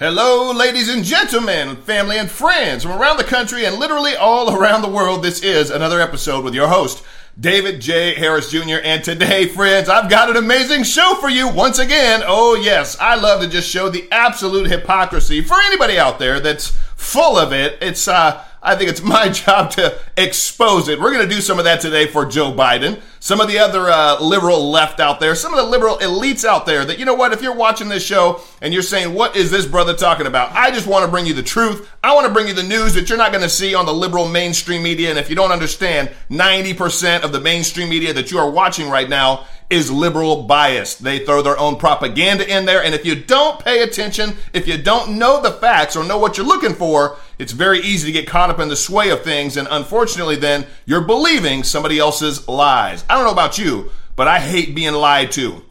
Hello, ladies and gentlemen, family and friends from around the country and literally all around the world. This is another episode with your host, David J. Harris Jr. And today, friends, I've got an amazing show for you once again. Oh, yes, I love to just show the absolute hypocrisy for anybody out there that's full of it. It's, uh, I think it's my job to expose it. We're going to do some of that today for Joe Biden. Some of the other uh, liberal left out there, some of the liberal elites out there that, you know what, if you're watching this show and you're saying, what is this brother talking about? I just want to bring you the truth. I want to bring you the news that you're not going to see on the liberal mainstream media. And if you don't understand, 90% of the mainstream media that you are watching right now is liberal biased. They throw their own propaganda in there. And if you don't pay attention, if you don't know the facts or know what you're looking for, it's very easy to get caught up in the sway of things. And unfortunately, then you're believing somebody else's lies. I don't know about you, but I hate being lied to.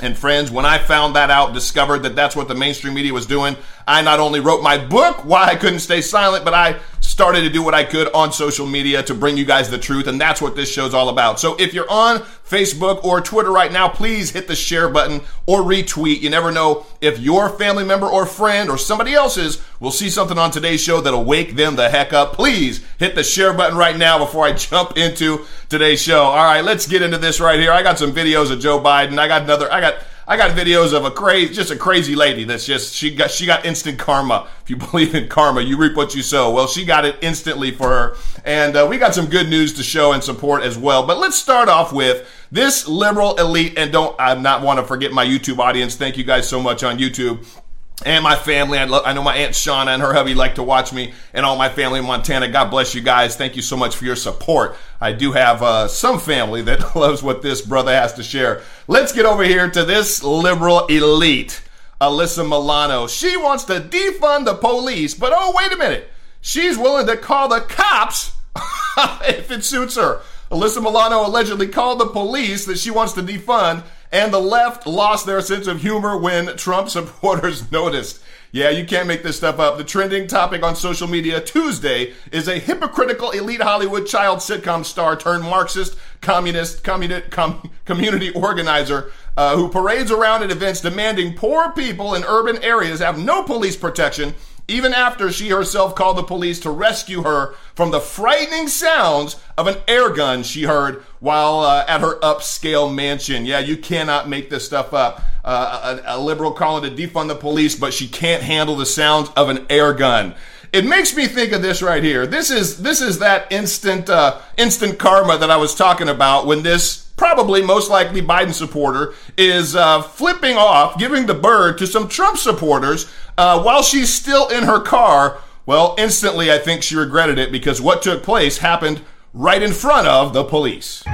And friends, when I found that out, discovered that that's what the mainstream media was doing, I not only wrote my book, Why I Couldn't Stay Silent, but I started to do what I could on social media to bring you guys the truth. And that's what this show's all about. So if you're on Facebook or Twitter right now, please hit the share button or retweet. You never know if your family member or friend or somebody else's will see something on today's show that'll wake them the heck up. Please hit the share button right now before I jump into today's show. All right, let's get into this right here. I got some videos of Joe Biden. I got another, I got I got videos of a crazy, just a crazy lady that's just she got she got instant karma. If you believe in karma, you reap what you sow. Well, she got it instantly for her, and uh, we got some good news to show and support as well. But let's start off with this liberal elite, and don't I'm not want to forget my YouTube audience. Thank you guys so much on YouTube and my family. I, love, I know my aunt Shauna and her hubby like to watch me, and all my family in Montana. God bless you guys. Thank you so much for your support. I do have uh, some family that loves what this brother has to share. Let's get over here to this liberal elite, Alyssa Milano. She wants to defund the police, but oh wait a minute, she's willing to call the cops if it suits her. Alyssa Milano allegedly called the police that she wants to defund and the left lost their sense of humor when Trump supporters noticed. Yeah, you can't make this stuff up. The trending topic on social media Tuesday is a hypocritical elite Hollywood child sitcom star turned Marxist, communist, communi- com- community organizer uh, who parades around at events demanding poor people in urban areas have no police protection even after she herself called the police to rescue her from the frightening sounds of an air gun she heard while uh, at her upscale mansion. Yeah, you cannot make this stuff up. Uh, a, a liberal calling to defund the police, but she can't handle the sounds of an air gun. It makes me think of this right here. This is this is that instant uh, instant karma that I was talking about when this probably most likely Biden supporter, is uh, flipping off, giving the bird to some Trump supporters uh, while she's still in her car. Well, instantly, I think she regretted it because what took place happened right in front of the police.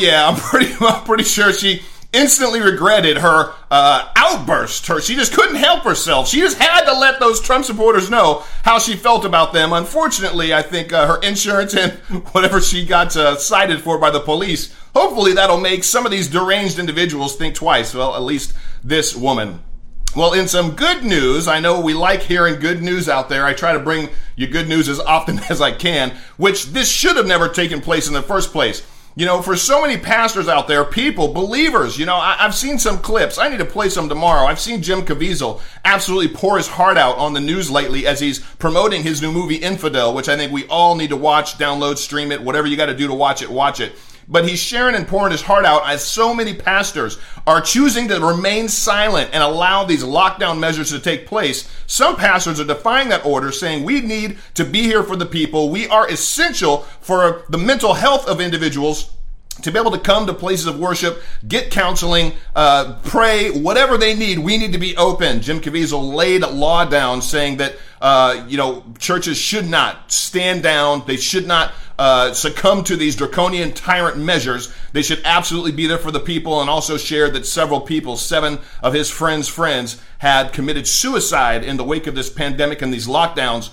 Yeah, I'm pretty I'm pretty sure she instantly regretted her uh, outburst. Her she just couldn't help herself. She just had to let those Trump supporters know how she felt about them. Unfortunately, I think uh, her insurance and whatever she got uh, cited for by the police. Hopefully, that'll make some of these deranged individuals think twice. Well, at least this woman. Well, in some good news, I know we like hearing good news out there. I try to bring you good news as often as I can, which this should have never taken place in the first place. You know, for so many pastors out there, people, believers, you know, I, have seen some clips. I need to play some tomorrow. I've seen Jim Caviezel absolutely pour his heart out on the news lately as he's promoting his new movie Infidel, which I think we all need to watch, download, stream it, whatever you got to do to watch it, watch it but he's sharing and pouring his heart out as so many pastors are choosing to remain silent and allow these lockdown measures to take place. Some pastors are defying that order, saying we need to be here for the people. We are essential for the mental health of individuals to be able to come to places of worship, get counseling, uh, pray, whatever they need, we need to be open. Jim Caviezel laid a law down saying that, uh, you know, churches should not stand down. They should not uh, succumb to these draconian tyrant measures. They should absolutely be there for the people and also shared that several people, seven of his friends' friends, had committed suicide in the wake of this pandemic and these lockdowns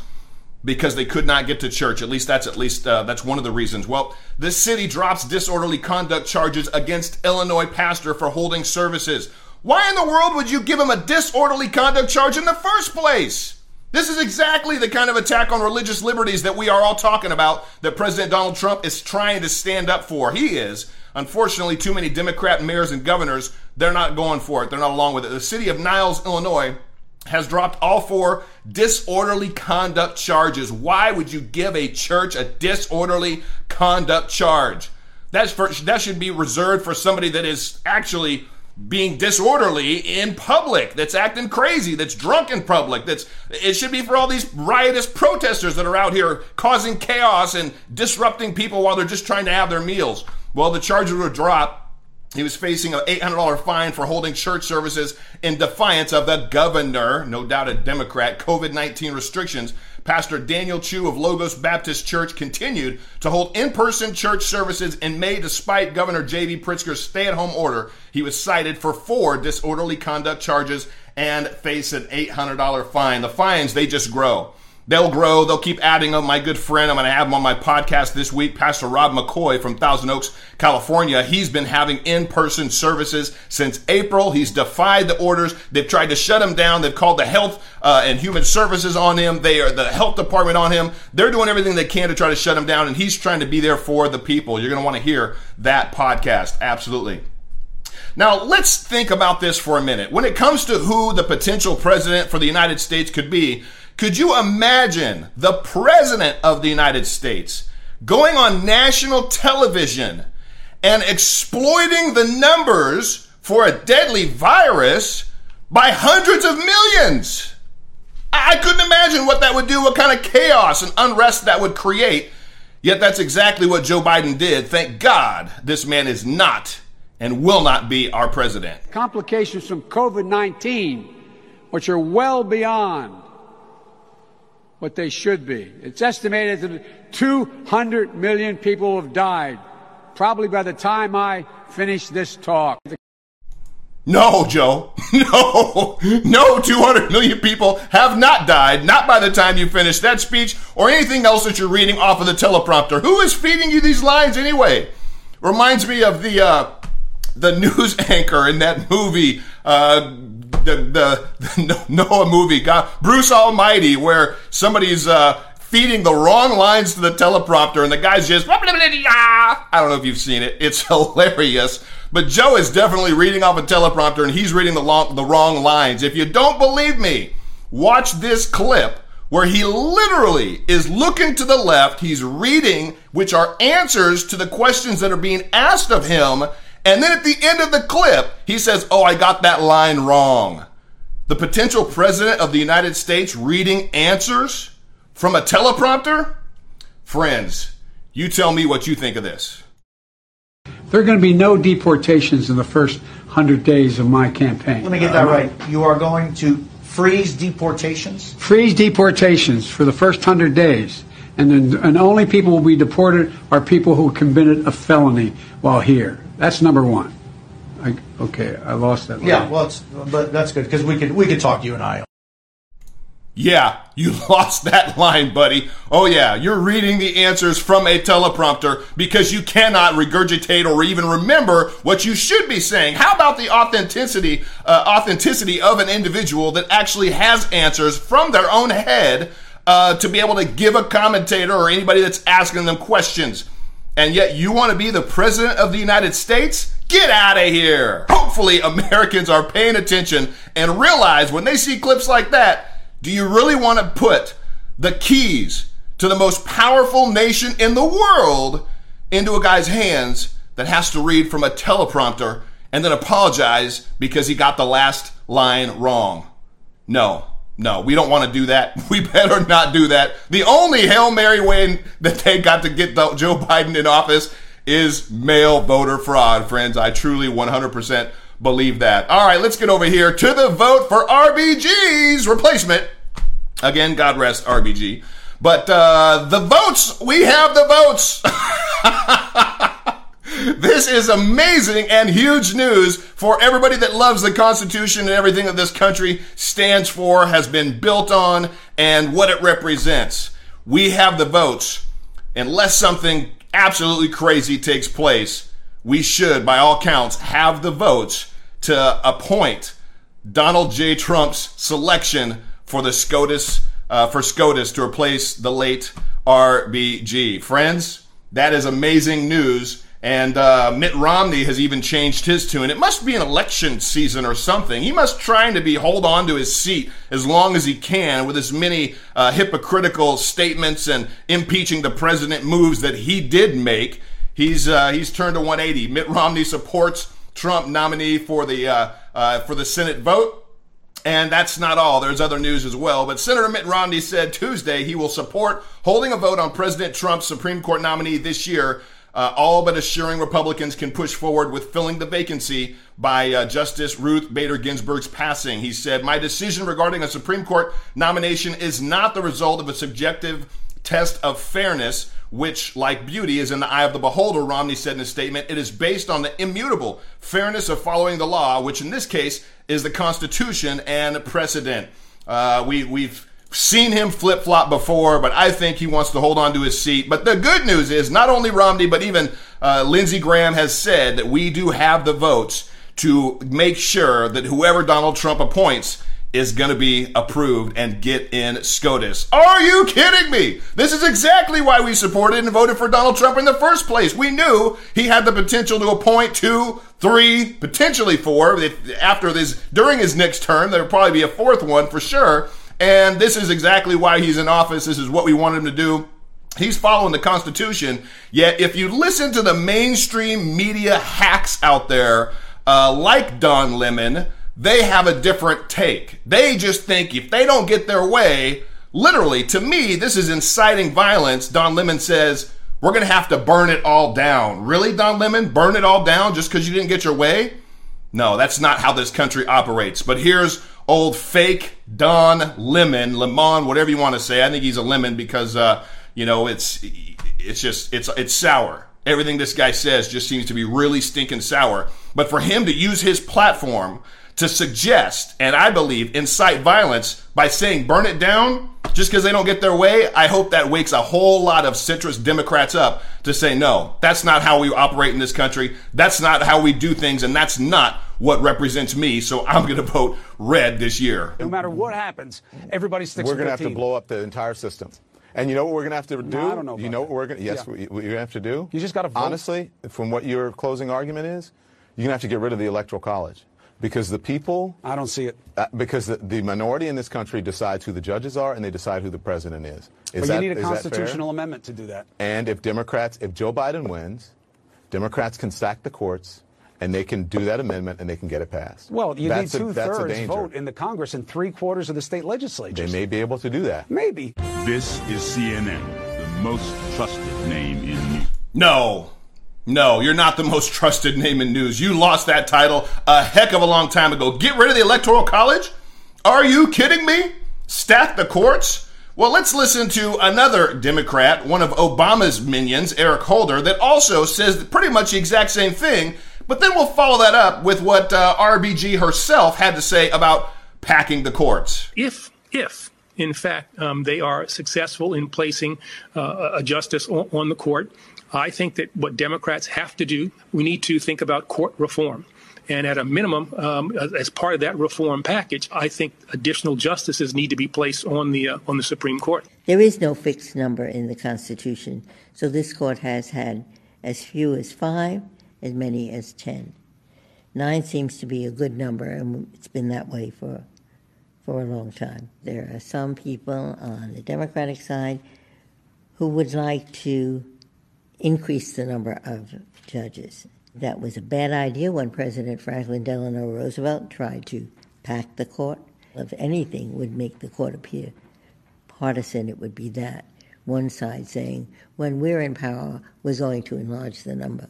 because they could not get to church. At least that's at least uh, that's one of the reasons. Well, this city drops disorderly conduct charges against Illinois pastor for holding services. Why in the world would you give him a disorderly conduct charge in the first place? This is exactly the kind of attack on religious liberties that we are all talking about that President Donald Trump is trying to stand up for. He is. Unfortunately, too many Democrat mayors and governors, they're not going for it. They're not along with it. The city of Niles, Illinois, has dropped all four disorderly conduct charges. Why would you give a church a disorderly conduct charge? That's for, that should be reserved for somebody that is actually being disorderly in public, that's acting crazy, that's drunk in public, that's it should be for all these riotous protesters that are out here causing chaos and disrupting people while they're just trying to have their meals. Well, the charges were dropped he was facing an $800 fine for holding church services in defiance of the governor, no doubt a Democrat, COVID 19 restrictions. Pastor Daniel Chu of Logos Baptist Church continued to hold in person church services in May despite Governor J.B. Pritzker's stay at home order. He was cited for four disorderly conduct charges and faced an $800 fine. The fines, they just grow. They'll grow. They'll keep adding them. My good friend, I'm going to have him on my podcast this week, Pastor Rob McCoy from Thousand Oaks, California. He's been having in-person services since April. He's defied the orders. They've tried to shut him down. They've called the health uh, and human services on him. They are the health department on him. They're doing everything they can to try to shut him down, and he's trying to be there for the people. You're going to want to hear that podcast. Absolutely. Now, let's think about this for a minute. When it comes to who the potential president for the United States could be, could you imagine the President of the United States going on national television and exploiting the numbers for a deadly virus by hundreds of millions? I couldn't imagine what that would do, what kind of chaos and unrest that would create. Yet that's exactly what Joe Biden did. Thank God this man is not and will not be our president. Complications from COVID 19, which are well beyond what they should be. It's estimated that 200 million people have died, probably by the time I finish this talk. No, Joe. No. No 200 million people have not died, not by the time you finish that speech or anything else that you're reading off of the teleprompter. Who is feeding you these lines anyway? Reminds me of the uh, the news anchor in that movie, uh, the, the, the Noah movie, God, Bruce Almighty, where somebody's uh, feeding the wrong lines to the teleprompter and the guy's just, I don't know if you've seen it. It's hilarious. But Joe is definitely reading off a teleprompter and he's reading the, long, the wrong lines. If you don't believe me, watch this clip where he literally is looking to the left. He's reading, which are answers to the questions that are being asked of him. And then at the end of the clip, he says, Oh, I got that line wrong. The potential president of the United States reading answers from a teleprompter? Friends, you tell me what you think of this. There are going to be no deportations in the first 100 days of my campaign. Let me get that uh-huh. right. You are going to freeze deportations? Freeze deportations for the first 100 days. And, then, and only people will be deported are people who committed a felony while here. That's number one. I, okay, I lost that. Line. Yeah, well, it's, but that's good because we could we could talk you and I. Yeah, you lost that line, buddy. Oh yeah, you're reading the answers from a teleprompter because you cannot regurgitate or even remember what you should be saying. How about the authenticity uh, authenticity of an individual that actually has answers from their own head uh, to be able to give a commentator or anybody that's asking them questions? And yet you want to be the president of the United States? Get out of here. Hopefully, Americans are paying attention and realize when they see clips like that, do you really want to put the keys to the most powerful nation in the world into a guy's hands that has to read from a teleprompter and then apologize because he got the last line wrong? No. No, we don't want to do that. We better not do that. The only Hail Mary way that they got to get Joe Biden in office is mail voter fraud, friends. I truly 100% believe that. All right, let's get over here to the vote for RBG's replacement. Again, God rest RBG. But uh, the votes, we have the votes. this is amazing and huge news for everybody that loves the Constitution and everything that this country stands for, has been built on, and what it represents. We have the votes. Unless something absolutely crazy takes place, we should, by all counts, have the votes to appoint Donald J. Trump's selection for the SCOTUS uh, for SCOTUS to replace the late RBG. Friends, that is amazing news. And uh, Mitt Romney has even changed his tune. It must be an election season or something. He must trying to be hold on to his seat as long as he can with as many uh, hypocritical statements and impeaching the president moves that he did make. He's uh, he's turned to 180. Mitt Romney supports Trump nominee for the uh, uh, for the Senate vote. And that's not all. There's other news as well. But Senator Mitt Romney said Tuesday he will support holding a vote on President Trump's Supreme Court nominee this year, uh, all but assuring Republicans can push forward with filling the vacancy by uh, Justice Ruth Bader Ginsburg's passing. He said, My decision regarding a Supreme Court nomination is not the result of a subjective test of fairness which, like beauty, is in the eye of the beholder, Romney said in a statement. It is based on the immutable fairness of following the law, which in this case is the Constitution and precedent. Uh, we, we've seen him flip flop before, but I think he wants to hold on to his seat. But the good news is not only Romney, but even uh, Lindsey Graham has said that we do have the votes to make sure that whoever Donald Trump appoints is going to be approved and get in SCOTUS. Are you kidding me? This is exactly why we supported and voted for Donald Trump in the first place. We knew he had the potential to appoint two, three, potentially four. After this, during his next term, there will probably be a fourth one for sure. And this is exactly why he's in office. This is what we wanted him to do. He's following the Constitution. Yet, if you listen to the mainstream media hacks out there, uh, like Don Lemon, they have a different take. They just think if they don't get their way, literally, to me, this is inciting violence. Don Lemon says, we're going to have to burn it all down. Really, Don Lemon? Burn it all down just because you didn't get your way? No, that's not how this country operates. But here's old fake Don Lemon, Lemon, whatever you want to say. I think he's a lemon because, uh, you know, it's, it's just, it's, it's sour. Everything this guy says just seems to be really stinking sour. But for him to use his platform to suggest and I believe incite violence by saying burn it down just because they don't get their way, I hope that wakes a whole lot of centrist Democrats up to say, no, that's not how we operate in this country. That's not how we do things. And that's not what represents me. So I'm going to vote red this year. No matter what happens, everybody sticks We're going to have team. to blow up the entire system. And you know what we're going to have to do? No, I don't know you know that. what we're going to, yes, Yeah. we, we have to do? You just gotta vote. Honestly, from what your closing argument is, you're going to have to get rid of the Electoral College. Because the people I don't see it. Uh, because the, the minority in this country decides who the judges are and they decide who the president is. Is But that, you need a is constitutional amendment to do that. And if Democrats, if Joe Biden wins, Democrats can stack the courts and they can do that amendment and they can get it passed. Well, you that's need a, two that's a thirds danger. vote in the Congress and three quarters of the state legislatures. They may be able to do that. Maybe. This is CNN, the most trusted name in news. No. No, you're not the most trusted name in news. You lost that title a heck of a long time ago. Get rid of the Electoral College? Are you kidding me? Stack the courts? Well, let's listen to another Democrat, one of Obama's minions, Eric Holder, that also says pretty much the exact same thing. But then we'll follow that up with what uh, RBG herself had to say about packing the courts. if if in fact um, they are successful in placing uh, a justice on, on the court, I think that what Democrats have to do, we need to think about court reform. And at a minimum, um, as- as part of that reform package, I think additional justices need to be placed on the uh, on the Supreme Court. There is no fixed number in the Constitution, so this court has had as few as five, as many as ten. Nine seems to be a good number, and it's been that way for for a long time. There are some people on the Democratic side who would like to increase the number of judges. That was a bad idea when President Franklin Delano Roosevelt tried to pack the court. If anything would make the court appear partisan, it would be that. one side saying, when we're in power, we're going to enlarge the number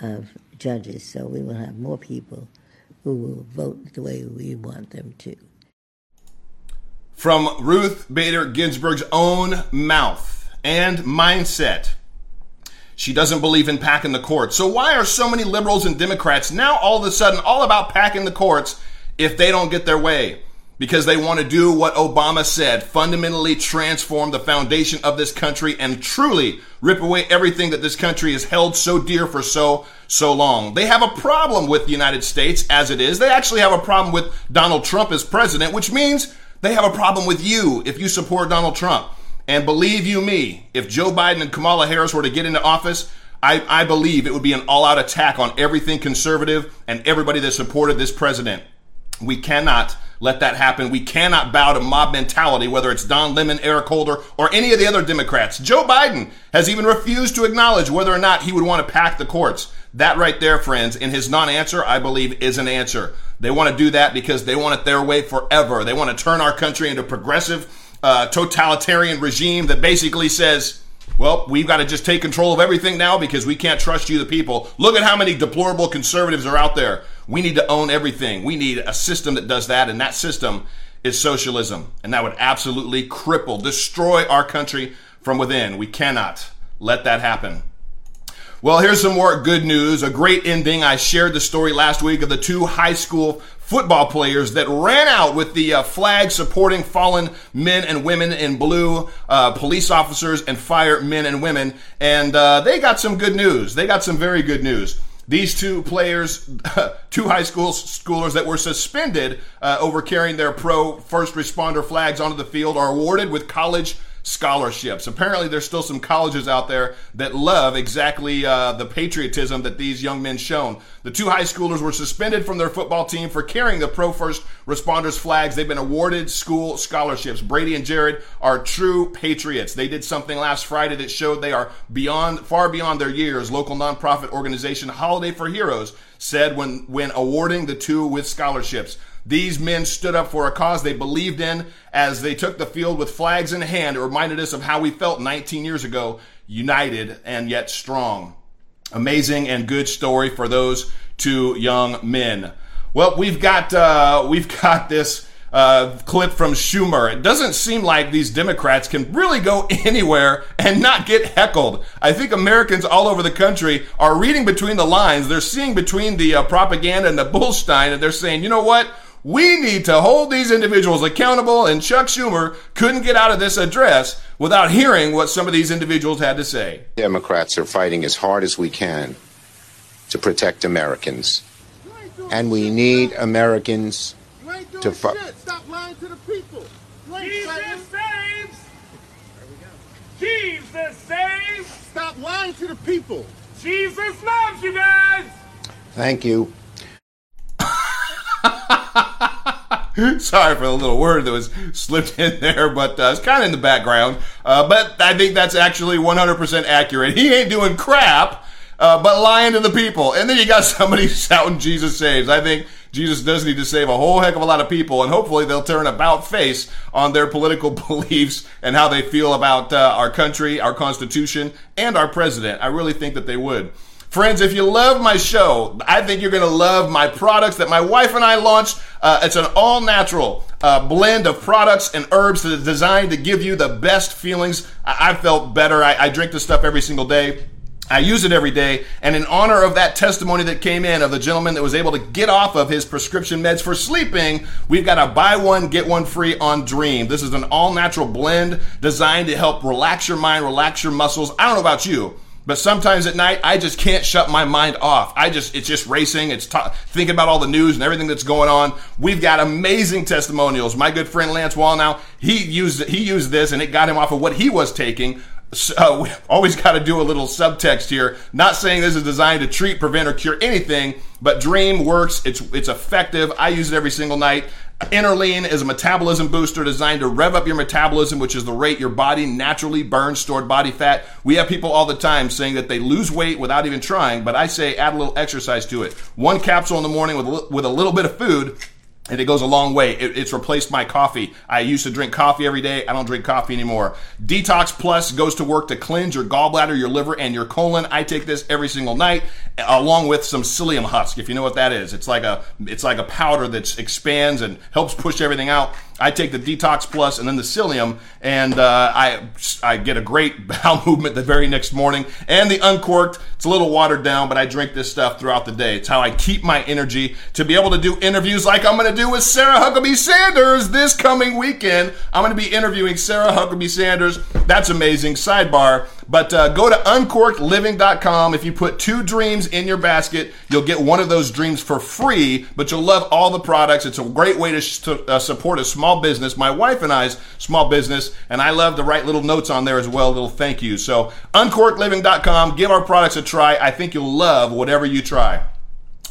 of judges, so we will have more people who will vote the way we want them to. From Ruth Bader Ginsburg's own mouth and mindset. She doesn't believe in packing the courts. So why are so many liberals and Democrats now all of a sudden all about packing the courts if they don't get their way? Because they want to do what Obama said, fundamentally transform the foundation of this country and truly rip away everything that this country has held so dear for so, so long. They have a problem with the United States as it is. They actually have a problem with Donald Trump as president, which means they have a problem with you if you support Donald Trump. And believe you me, if Joe Biden and Kamala Harris were to get into office, I, I believe it would be an all out attack on everything conservative and everybody that supported this president. We cannot let that happen. We cannot bow to mob mentality, whether it's Don Lemon, Eric Holder, or any of the other Democrats. Joe Biden has even refused to acknowledge whether or not he would want to pack the courts. That right there, friends, in his non answer, I believe is an answer. They want to do that because they want it their way forever. They want to turn our country into a progressive uh, totalitarian regime that basically says, well, we've got to just take control of everything now because we can't trust you, the people. Look at how many deplorable conservatives are out there. We need to own everything. We need a system that does that, and that system is socialism. And that would absolutely cripple, destroy our country from within. We cannot let that happen. Well, here's some more good news. A great ending. I shared the story last week of the two high school football players that ran out with the uh, flag supporting fallen men and women in blue, uh, police officers and fire men and women. And uh, they got some good news. They got some very good news. These two players, two high school schoolers that were suspended uh, over carrying their pro first responder flags onto the field, are awarded with college scholarships. Apparently, there's still some colleges out there that love exactly uh, the patriotism that these young men shown. The two high schoolers were suspended from their football team for carrying the pro first responders flags. They've been awarded school scholarships. Brady and Jared are true patriots. They did something last Friday that showed they are beyond, far beyond their years. Local nonprofit organization Holiday for Heroes said when when awarding the two with scholarships. These men stood up for a cause they believed in as they took the field with flags in hand. It reminded us of how we felt 19 years ago, united and yet strong. Amazing and good story for those two young men. Well, we've got uh, we've got this uh, clip from Schumer. It doesn't seem like these Democrats can really go anywhere and not get heckled. I think Americans all over the country are reading between the lines. They're seeing between the uh, propaganda and the bullstein, and they're saying, you know what? We need to hold these individuals accountable, and Chuck Schumer couldn't get out of this address without hearing what some of these individuals had to say. Democrats are fighting as hard as we can to protect Americans. And we need Americans to fight. Stop lying to the people. Jesus saves. Jesus saves. Stop lying to the people. Jesus loves you guys. Thank you. Sorry for the little word that was slipped in there, but uh, it's kind of in the background. Uh, but I think that's actually 100% accurate. He ain't doing crap, uh, but lying to the people. And then you got somebody shouting, Jesus saves. I think Jesus does need to save a whole heck of a lot of people, and hopefully they'll turn about face on their political beliefs and how they feel about uh, our country, our Constitution, and our president. I really think that they would. Friends, if you love my show, I think you're going to love my products that my wife and I launched. Uh, it's an all natural uh, blend of products and herbs that is designed to give you the best feelings. I, I felt better. I, I drink this stuff every single day. I use it every day. And in honor of that testimony that came in of the gentleman that was able to get off of his prescription meds for sleeping, we've got a buy one, get one free on Dream. This is an all natural blend designed to help relax your mind, relax your muscles. I don't know about you. But sometimes at night, I just can't shut my mind off. I just, it's just racing. It's t- thinking about all the news and everything that's going on. We've got amazing testimonials. My good friend Lance Wallnau, he used, he used this and it got him off of what he was taking. So we always got to do a little subtext here. Not saying this is designed to treat, prevent, or cure anything, but Dream works. It's, it's effective. I use it every single night. Interlean is a metabolism booster designed to rev up your metabolism, which is the rate your body naturally burns stored body fat. We have people all the time saying that they lose weight without even trying, but I say add a little exercise to it. One capsule in the morning with with a little bit of food and it goes a long way. It, it's replaced my coffee. I used to drink coffee every day. I don't drink coffee anymore. Detox Plus goes to work to cleanse your gallbladder, your liver, and your colon. I take this every single night, along with some psyllium husk. If you know what that is, it's like a it's like a powder that expands and helps push everything out. I take the Detox Plus and then the Psyllium, and uh, I I get a great bowel movement the very next morning. And the Uncorked, it's a little watered down, but I drink this stuff throughout the day. It's how I keep my energy to be able to do interviews like I'm going to do with Sarah Huckabee Sanders this coming weekend. I'm going to be interviewing Sarah Huckabee Sanders. That's amazing. Sidebar. But uh, go to uncorkedliving.com. If you put two dreams in your basket, you'll get one of those dreams for free, but you'll love all the products. It's a great way to, sh- to uh, support a small business, my wife and I's small business, and I love to write little notes on there as well, little thank you. So, uncorkedliving.com, give our products a try. I think you'll love whatever you try.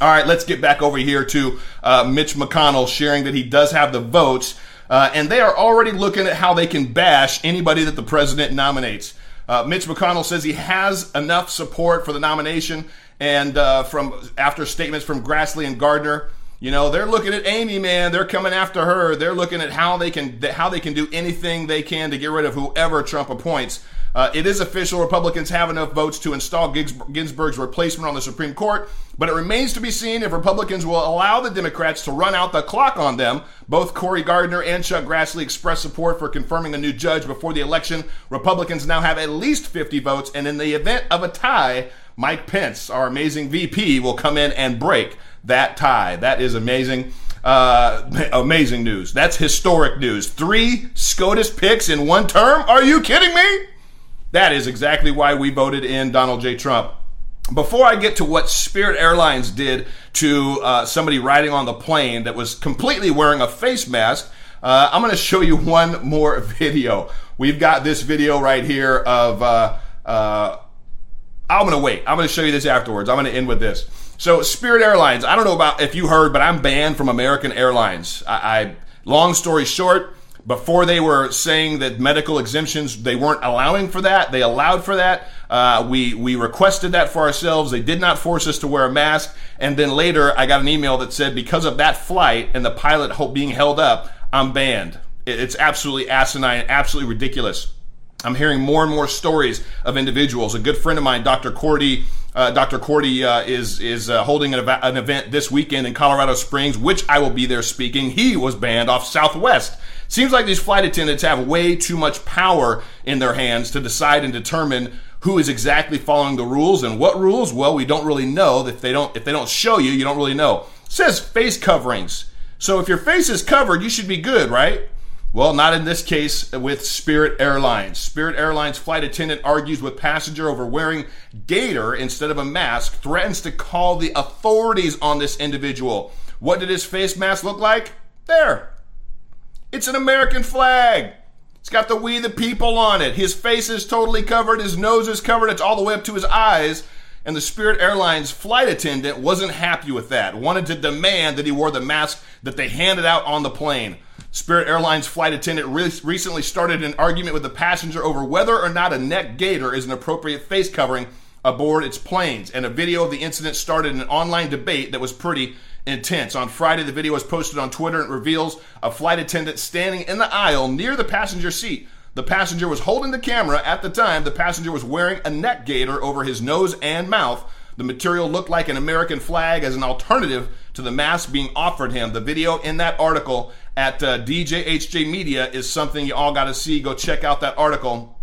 All right, let's get back over here to uh, Mitch McConnell sharing that he does have the votes, uh, and they are already looking at how they can bash anybody that the president nominates. Uh, Mitch McConnell says he has enough support for the nomination, and uh, from after statements from Grassley and Gardner, you know they're looking at Amy, man. They're coming after her. They're looking at how they can how they can do anything they can to get rid of whoever Trump appoints. Uh, it is official. Republicans have enough votes to install Ginsburg's replacement on the Supreme Court, but it remains to be seen if Republicans will allow the Democrats to run out the clock on them. Both Cory Gardner and Chuck Grassley expressed support for confirming a new judge before the election. Republicans now have at least 50 votes, and in the event of a tie, Mike Pence, our amazing VP, will come in and break that tie. That is amazing. Uh, amazing news. That's historic news. Three SCOTUS picks in one term? Are you kidding me? That is exactly why we voted in Donald J. Trump. Before I get to what Spirit Airlines did to uh, somebody riding on the plane that was completely wearing a face mask, uh, I'm going to show you one more video. We've got this video right here of. Uh, uh I'm going to wait. I'm going to show you this afterwards. I'm going to end with this. So, Spirit Airlines. I don't know about if you heard, but I'm banned from American Airlines. I, I long story short, before they were saying that medical exemptions they weren't allowing for that. They allowed for that. Uh, we we requested that for ourselves. They did not force us to wear a mask. And then later i got an email that said because of that flight and the pilot being held up i'm banned. It's absolutely asinine absolutely ridiculous. I'm hearing more and more stories of individuals. A good friend of mine dr cordy uh, Dr. Cordy uh, is is uh, holding an, ev- an, event this weekend in Colorado Springs, which I will be there speaking. He was banned off Southwest Seems like these flight attendants have way too much power in their hands to decide and determine who is exactly following the rules and what rules. Well, we don't really know. If they don't, if they don't show you, you don't really know. It says face coverings. So if your face is covered, you should be good, right? Well, not in this case with Spirit Airlines. Spirit Airlines flight attendant argues with passenger over wearing gaiter instead of a mask, threatens to call the authorities on this individual. What did his face mask look like? There. It's an American flag. It's got the We the People on it. His face is totally covered. His nose is covered. It's all the way up to his eyes. And the Spirit Airlines flight attendant wasn't happy with that, wanted to demand that he wore the mask that they handed out on the plane. Spirit Airlines flight attendant re- recently started an argument with the passenger over whether or not a neck gaiter is an appropriate face covering aboard its planes. And a video of the incident started an online debate that was pretty intense. On Friday, the video was posted on Twitter and reveals a flight attendant standing in the aisle near the passenger seat. The passenger was holding the camera at the time. The passenger was wearing a neck gaiter over his nose and mouth. The material looked like an American flag as an alternative to the mask being offered him. The video in that article at uh, DJHJ Media is something you all got to see. Go check out that article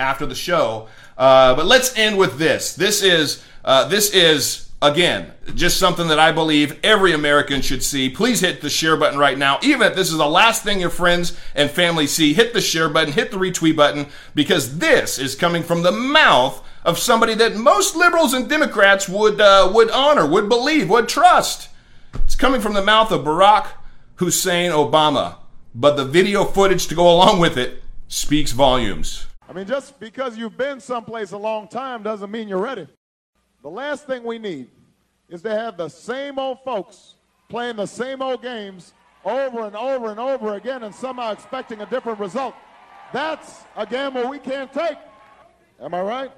after the show. Uh, but let's end with this. This is uh, this is Again, just something that I believe every American should see. Please hit the share button right now. Even if this is the last thing your friends and family see, hit the share button, hit the retweet button, because this is coming from the mouth of somebody that most liberals and Democrats would uh, would honor, would believe, would trust. It's coming from the mouth of Barack Hussein Obama, but the video footage to go along with it speaks volumes. I mean, just because you've been someplace a long time doesn't mean you're ready. The last thing we need is to have the same old folks playing the same old games over and over and over again and somehow expecting a different result. That's a gamble we can't take. Am I right?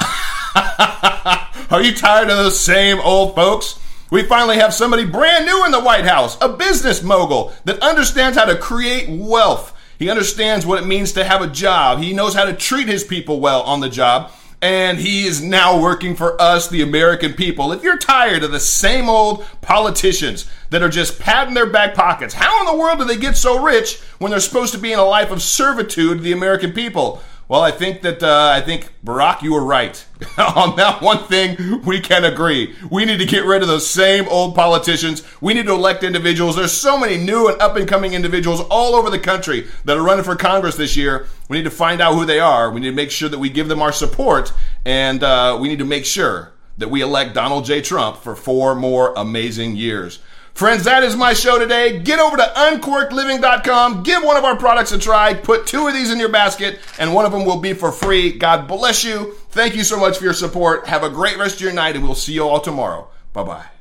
Are you tired of those same old folks? We finally have somebody brand new in the White House, a business mogul that understands how to create wealth. He understands what it means to have a job. He knows how to treat his people well on the job. And he is now working for us, the American people. If you're tired of the same old politicians that are just patting their back pockets, how in the world do they get so rich when they're supposed to be in a life of servitude to the American people? Well, I think that uh, I think Barack, you were right on that one thing. We can agree. We need to get rid of those same old politicians. We need to elect individuals. There's so many new and up and coming individuals all over the country that are running for Congress this year. We need to find out who they are. We need to make sure that we give them our support, and uh, we need to make sure that we elect Donald J. Trump for four more amazing years. Friends, that is my show today. Get over to uncorkedliving.com, give one of our products a try, put two of these in your basket, and one of them will be for free. God bless you. Thank you so much for your support. Have a great rest of your night, and we'll see you all tomorrow. Bye bye.